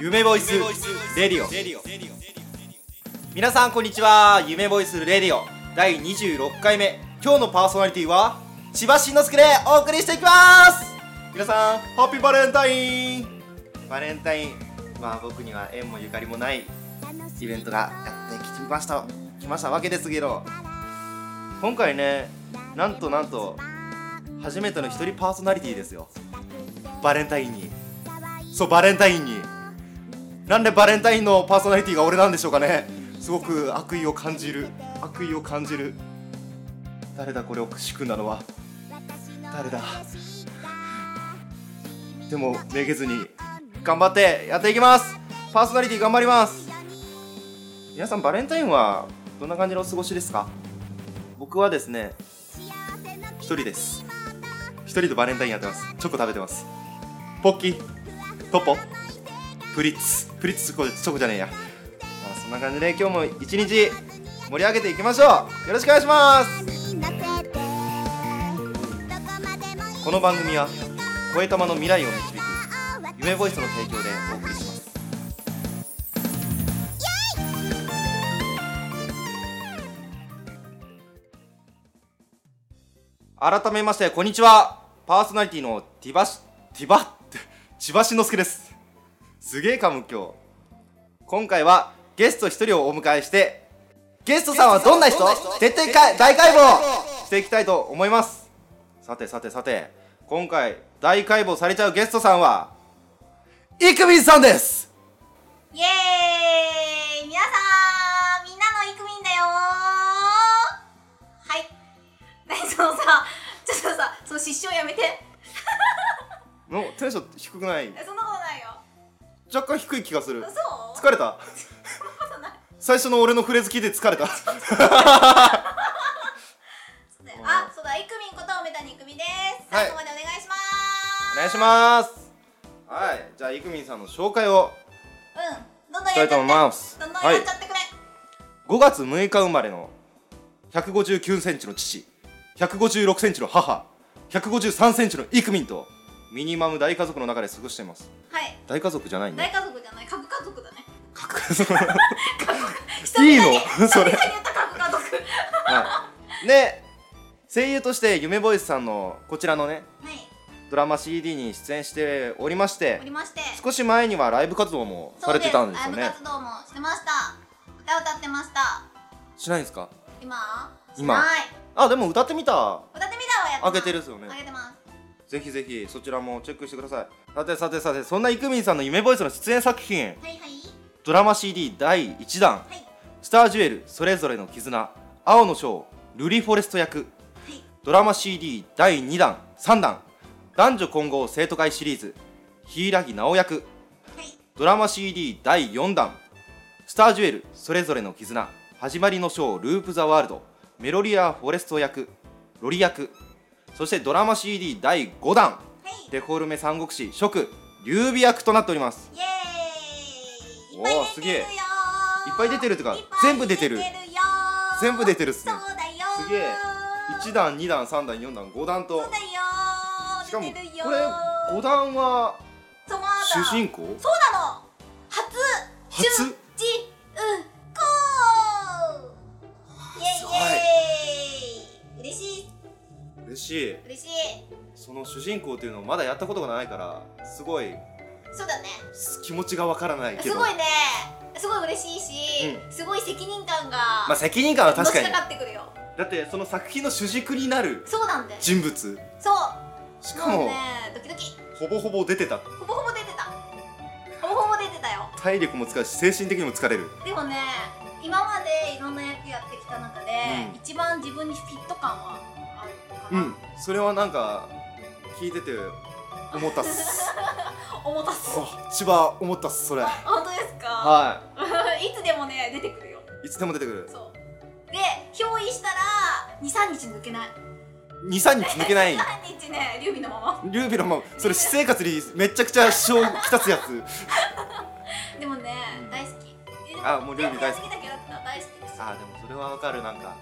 夢ボイスレディオ。皆さんこんにちは。夢ボイスレディオ。第26回目。今日のパーソナリティは千葉真之介でお送りしていきます。皆さんハッピーバレンタイン。バレンタイン。まあ僕には縁もゆかりもないイベントがやってきました。来ましたわけですけど。今回ねなんとなんと初めての一人パーソナリティですよ。バレンタインに。そうバレンタインに。なんでバレンタインのパーソナリティが俺なんでしょうかね。すごく悪意を感じる。悪意を感じる。誰だこれを仕組んだのは。誰だ。でもめげずに頑張ってやっていきます。パーソナリティ頑張ります。皆さんバレンタインはどんな感じのお過ごしですか？僕はですね一人です。一人でバレンタインやってます。チョコ食べてます。ポッキー。トポ。プリッツ。プリッツチョコチョコじゃねえや、まあ、そんな感じで今日も一日盛り上げていきましょう。よろしくお願いします。この番組は声玉の未来を導く夢ボイスの提供でお送りします。改めましてこんにちは。パーソナリティのティバシティバ千葉真之介です。すげえかむ今日。今回はゲスト一人をお迎えしてゲストさんはどんな人？徹底か大解剖していきたいと思います。さてさてさて今回大解剖されちゃうゲストさんはイクミンさんです。イエーイ。皆さんみんなのイクミンだよ。はい。何そのさ。ちょっとさその失笑やめて。のテンション低くない？えそんなことないよ。若干低い気がする。そう？疲れた？最初の俺のフレーズ聞いて疲れた？あそうだイクミンこと梅谷イクミです。はい。最後までお願いします。お願いします。はい。じゃあイクミンさんの紹介を。うん。どんどんやっちゃって。どんどんやっちゃってくれ、5月6日生まれの159センチの父156センチの母153センチのイクミンとミニマム大家族の中で過ごしています。はい。大家族じゃないね。大家族じゃない。核家族だね。各久々にいいの？それ。久々に言った核家族。はい。で声優として夢ボイスさんのこちらのねはい。ドラマ CD に出演しておりましておりまして。少し前にはライブ活動もされてたんですよね。ライブ活動もしてました。歌歌ってました。しないんですか？今？今。しない。あでも歌ってみた。歌ってみたわやってます。あげてるっすよね。あげてますぜひぜひそちらもチェックしてください。さてさてさてそんなイクミンさんの夢ボイスの出演作品。はいはい。ドラマ CD 第1弾。はい「スタージュエルそれぞれの絆。青の章ルリフォレスト役」はい。ドラマ CD 第2弾3弾。男女混合生徒会シリーズ。柊直役。はい。ドラマ CD 第4弾。スタージュエルそれぞれの絆。始まりの章ループ・ザ・ワールド。メロリア・フォレスト役。ロリ役そしてドラマ CD 第5弾。はい。デフォルメ三国志職劉備役となっております。イエーイ。おぱい出てるよー。すげえいっぱい出てるってか全部出てる。よ全部出てるっすね。すげえ。1弾2弾3弾4弾5弾と。しかもこれ5弾は主人公？そうなの。初。初？主人公っていうのをまだやったことがないからすごいそうだね。す気持ちがわからないけど。すごいね。すごい嬉しいし、うすごい責任感がまあ責任感は確かに。のしかかってくるよ。だってその作品の主軸になるそうなんだよ。人物。そう。しかもね。ドキドキ。ほぼほぼ出てた。ほぼほぼ出てた。ほぼほぼ出てたよ。体力も使うし精神的にも疲れる。でもね今までいろんな役やってきた中で、うん。一番自分にフィット感はあるかな、うん。それはなんか聞いてて。思ったっす。重たっす。あ千葉思ったっすそれ。あ本当ですか、、はい。つでもね出てくるよ。いいつでも出てくる。そう。で憑依したら23日抜けない。23日抜けない。23日ね劉備のまま。劉備のまま。それ私生活にめちゃくちゃ支障きたすやつ。でもね、うん。大好き。あもう劉備大好き好き。なキャラクター大好きですあーでもそれはわかるなんか。やっ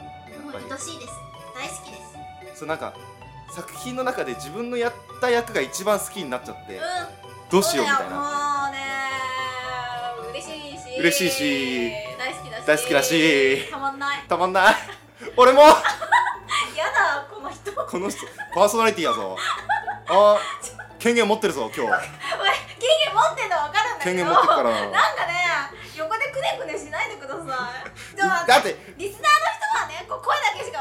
ぱり。もう愛しいです。大好きです。そうなんか作品の中で自分のやった役が一番好きになっちゃって、うん。どうしようみたいな。もうね。嬉しいし。嬉しいし。大好きだし。大好きだし。たまんない。たまんない。俺も。やだこの人。俺この人パーソナリティやぞ。あ権限持ってるぞ今日。権限持ってんの分かるんだけど。権限持ってるから。なんかね横でくねくねしないでください。だってリスナーの人はねこう声だけし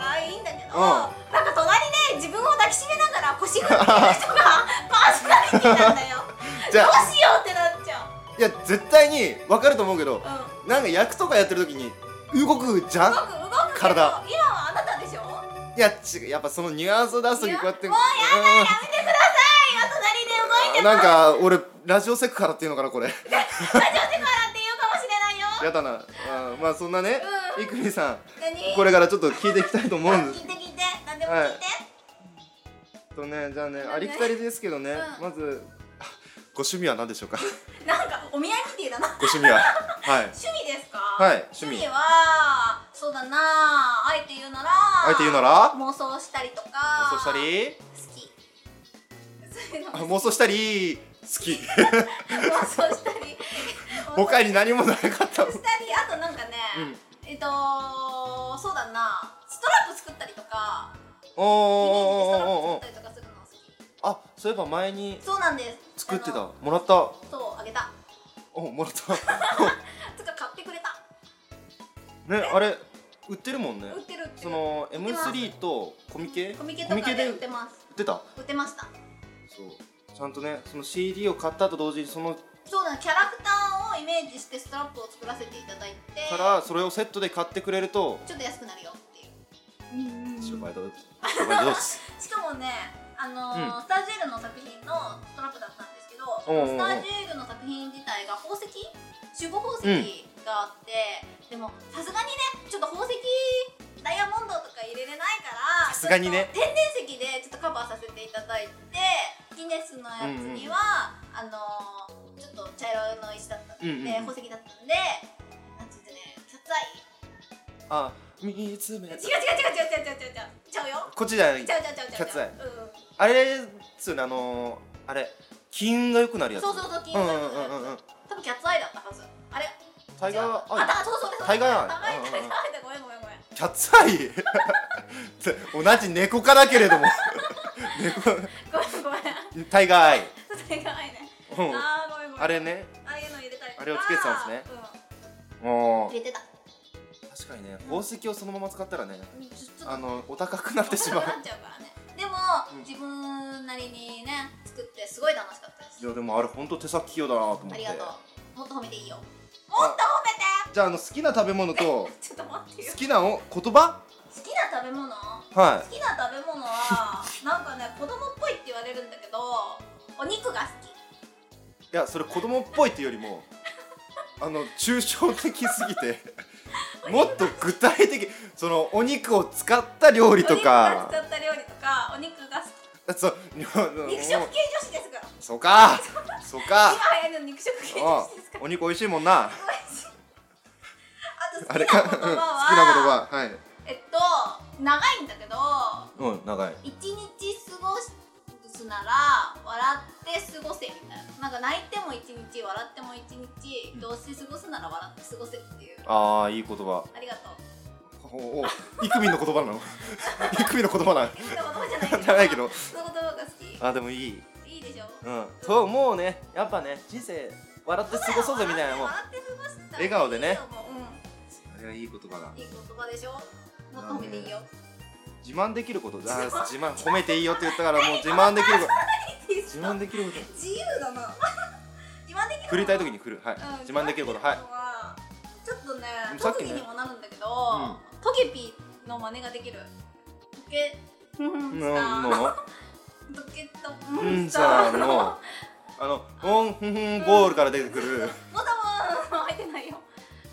からないいいんだけど、うん。なんか隣で自分を抱きしめながら腰振ってる人がパーソナリティなんだよ。じゃあどうしようってなっちゃう。いや絶対に分かると思うけどうん。なんか役とかやってる時に動くじゃん？動く動く体。今はあなたでしょ？いや違うやっぱそのニュアンスを出す時こうやってもうやだやめてください。今隣で動いてなんか俺ラジオセクハラっていうのかなこれ。ラジオセクハラって言うかもしれないよ。やだな。あまあそんなね。うん いくみさん何？これからちょっと聞いていきたいと思うんです。聞いて聞いて。何でも聞いて、とねじゃあねねありきたりですけどねうん。まずあ ご趣味は何でしょうか？なんかお見合いみてえだな。ご趣味は？はい。趣味ですか？はい趣味。はそうだな。あえて言うならあえて言うなら？妄想したりとか妄想したり？好き。妄想したり？好き。妄想したり。他に何もなかった。妄想したりあとなんかね、うんえっとそうだな。ストラップ作ったりとか。おージでストラッおプ作ったりとかするの好き。あそういえば前にそうなんです。作ってた。もらった。そうあげた。おもらった。つか買ってくれた。ねあれ売ってるもんね。売ってる売ってる。その売ってます。M3 とコミケ？コミケとかで売ってます。売ってた？売ってました。そう。ちゃんとねその CD を買ったと同時にそのそうだねキャラクターをイメージしてストラップを作らせていただいてからそれをセットで買ってくれるとちょっと安くなるよっていう。しかもねあのーうん。スタージェールの作品のストラップだったんですけどおうおうおうスタージェールの作品自体が宝石？守護宝石？があって、でもさすがにねちょっと宝石ダイヤモンドとか入れれないからさすがにね。ちょっと天然石でちょっとカバーさせていただいてギネスのやつには、あのーちょっと茶色の石だったんで、うんうんうん。宝石だったんでなんつってねキャッツアイ？あ見つめ違う違う違う違う違う違う違う。ちゃうよ。こっちじゃない。ちゃうちゃうちゃうちゃう。キャッツアイ。うんあれっつうのあのー、あれ金運が良くなるやつ。そうそうそう金うん運うんうんうん。うん多分キャッツアイだったはず。あれ？タイガー違う。アイ。あだそうそうですタイガーアイ。タイガーアイ。だごめんごめんごめん。キャッツアイ？同じ猫科だけれども。猫。ごめんごめん。タイガーアイ、タイガーアイね。うん、あーごめんごめん。あれね。ああいうの入れたりとかあれをつけてたんですね。うもう。ん入れてた。確かにね。宝石をそのまま使ったらねうんちょあのお高くなってしまう。なっちゃうからね。でもうん。自分なりにね作ってすごい楽しかったです。いやでもあれ本当手先器用だなと思って。ありがとう。もっと褒めていいよ。もっと褒めて。じゃああの好きな食べ物と好 ちょっと待ってよ。きなお言葉？好きな食べ物？は好きな食べ物はなんかね子供っぽいって言われるんだけどお肉が好きいいやそれ子供っぽいっていうよりもあの抽象的すぎて もっと具体的そのお肉を使った料理とお肉がか使った料理とかお肉が好そうき肉食系女子ですか？らそうかそうか。今流行るの肉食系女あ子ですか？らお肉美味しいもんな。あと好きなかうん 好きな言言葉は葉はい。えっと長いんだけどうん長い。一日過ごすなら笑って過ごせみたいななんか泣いても一日笑っても一日どうせ過ごすなら笑って過ごせっていう。ああいい言葉。ありがとう。おおイクミンの言葉なの？イクミンの言葉なの言葉じゃないけどじゃないけど。その言葉が好き。あでもいい。いいでしょ。うん。そうもうねやっぱね人生笑って過ごそうぜみたいなもう笑笑顔でね。もう。うん。それはいい言葉だ。いい言葉でしょ。もっと褒めていいよ自慢できること自慢。褒めていいよって言ったからもう自慢できること。自慢できること。自由だな自慢できる振りたい時に振る。はい。うん自慢できること。はい。はちょっとねさっきね。にもなるんだけど、トゲピーの真似ができる。トゲモンスター。のののトゲとモうんンスター。さのの？あのオンフンフンボールから出てくる。ボタンは入ってないよ。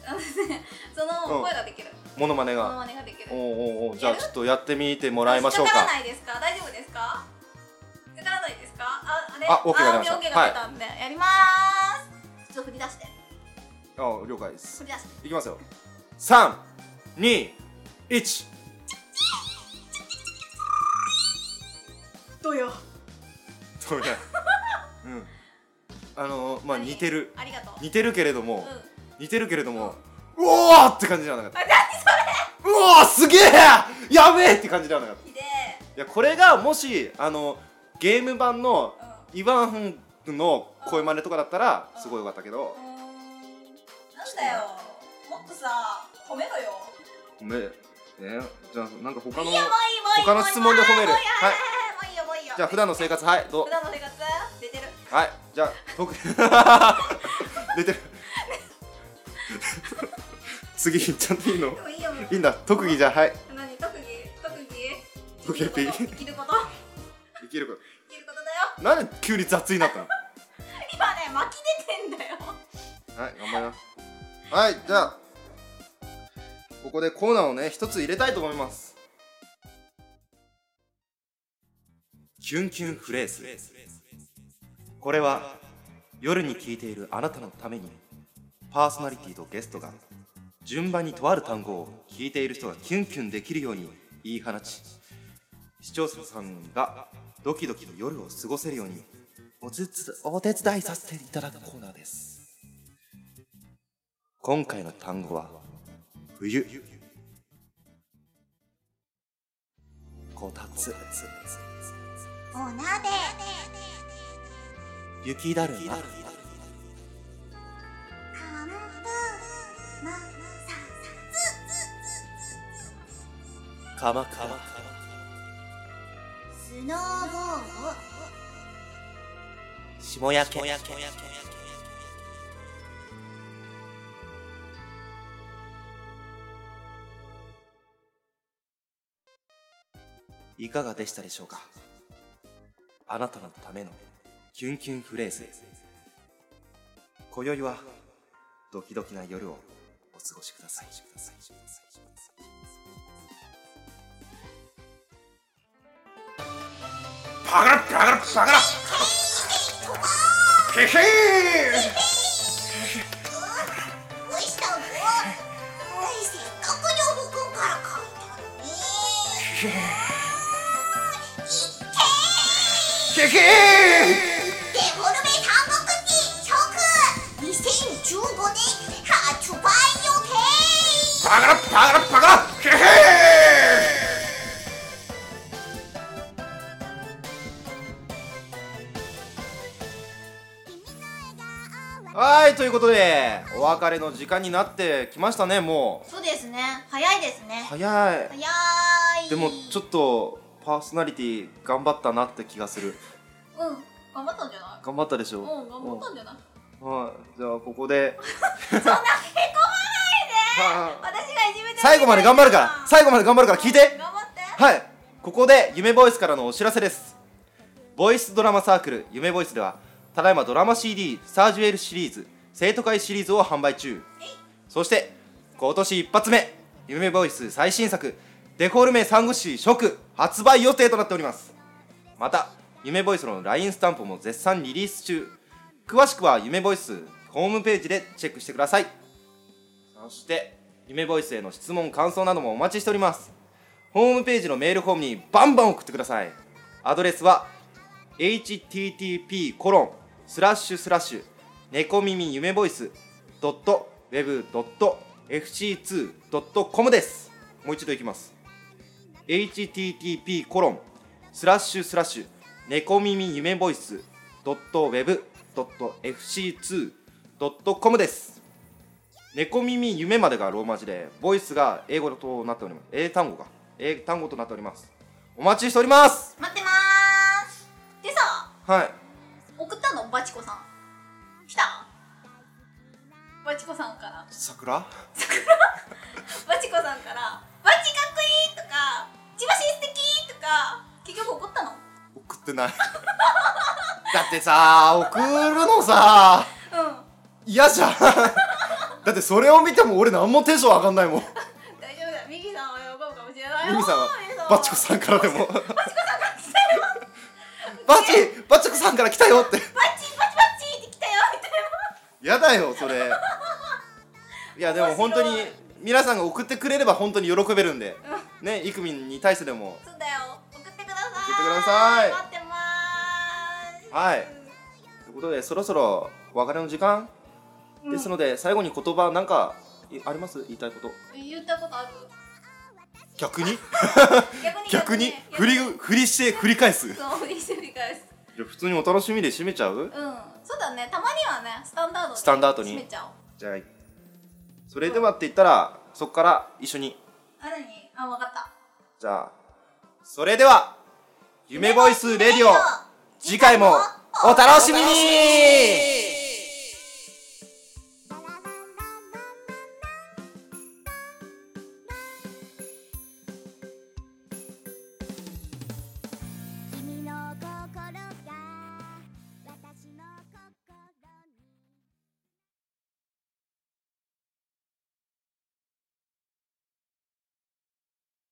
あのねその声ができる、モノマネそのが真似ができる。おうおじゃあちょっとやってみてもらいましょうか。かからないですか？大丈夫ですか？かからないですか？ああれ？あ OK が出ました。あ OK が出たんで、やりまーす。ちょっと振り出して。あ了解です。振り出して。いきますよ。三二一。どうよ。そうね うん。あのまあ似てる。ありがとう。似てるけれども、うん。似てるけれどもうおーって感じじゃなかったわーすげえ！やべえって感じではなかった。いやこれがもしあのゲーム版のえイワンの声真似とかだったらすごい良かったけど。なんだよ。もっとさ褒めろよ。ごめんねじゃあなんか他の他の質問で褒める？はい。じゃあ普段の生活はいどう？普段の生活？出てる？はい。じゃあ特 出てる。次いっちゃっていいの？いいんだ。特技じゃあはい。何？特技？特技？特技？生きること？生きるこ生きることだよ。となんで急に雑になったの？今ね巻き出てんだよ。はい頑張ります。はいじゃあここでコーナーをね一つ入れたいと思います。キュンキュンフレーズ。これは夜に聞いているあなたのためにパーソナリティとゲストが順番にとある単語を聞いている人がキュンキュンできるように言い放ち視聴者さんがドキドキの夜を過ごせるようにおつつお手伝いさせていただくコーナーです。今回の単語は冬。こたつ。お鍋。雪だるまかまかまスノーボー霜焼け。いかがでしたでしょうか？あなたのためのキュンキュンフレーズ。今宵はドキドキな夜をお過ごしくださいパガラパガラパガラへへどうしたのせっかく呼ぶくんから書いたのにへへデフォルメ三国志食2015いということでお別れの時間になってきましたねもそうですね。早いですね。う早い。早い。でもちょっとパーソナリティ頑張ったなって気がする。うん。頑張ったんじゃない？頑張ったでしょう。ん頑張ったんじゃない？うん。はい。じゃあここで。そんなへこまない はで私がいじめてる最後まで頑張るから。最後まで頑張るから聞いて。頑張って。はい。ここで夢ボイスからのお知らせです。ボイスドラマサークル夢ボイスではただいまドラマ CD スタージュエルシリーズ生徒会シリーズを販売中。そして今年一発目夢ボイス最新作デフォルメサンゴシ食発売予定となっております。また夢ボイスの LINE スタンプも絶賛リリース中。詳しくは夢ボイスホームページでチェックしてください。そして夢ボイスへの質問感想などもお待ちしております。ホームページのメールフォームにバンバン送ってください。アドレスは http コロンスラッシュスラッシュ猫耳夢ボイスドットウェブドット fc2.com です。もう一度いきます。http コロンスラッシュスラッシュ猫耳夢ボイスドットウェブドット fc2.com です。猫耳夢までがローマ字でボイスが英語となっております。英単語が英単語となっております。お待ちしております。待ってまーす。でさはい。送ったの？バチコさんバチコさんから。桜？バチコさんから「バチかっこいい!」とか「千葉市素敵!」とか結局怒ったの？送ってない。だってさ送るのさうん。嫌じゃん。だってそれを見ても俺何もテンション上がんないもん。大丈夫だよ。ミキさんは喜ぶかもしれない。よミミさんはミキさん。はバチコさんからでも。バチコさんが来たよバチバチコさんから来たよって。バチバチバチって来たよみたいやだよそれいやでも本当に皆さんが送ってくれれば本当に喜べるんで。ねイクミンに対してでも。なそうだよ。送ってください。送ってください。待ってはい。ということでそろそろお別れの時間、うん。ですので最後に言葉なんかいあります？言いたいこと。言ったことある？逆に？逆に逆に。振り振りして振り返す。じゃそう振りして振り返す。あ普通にお楽しみで締めちゃう？うん。そうだね。たまにはねスタンダードでスタンダードに。締めちゃおう。じゃあそれではって言ったらそこから一緒に。あ何あ分かった。じゃあそれでは夢ボイスレディオ次回もお楽しみに